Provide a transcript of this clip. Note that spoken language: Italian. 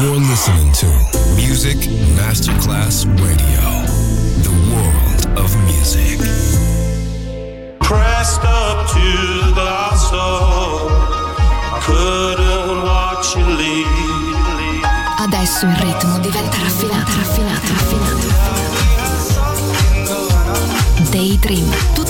You're listening to Music Masterclass Radio, the world of music. Pressed up to the last couldn't watch you leave. Adesso il ritmo diventa raffinato, raffinato, raffinato. Daydream, tutte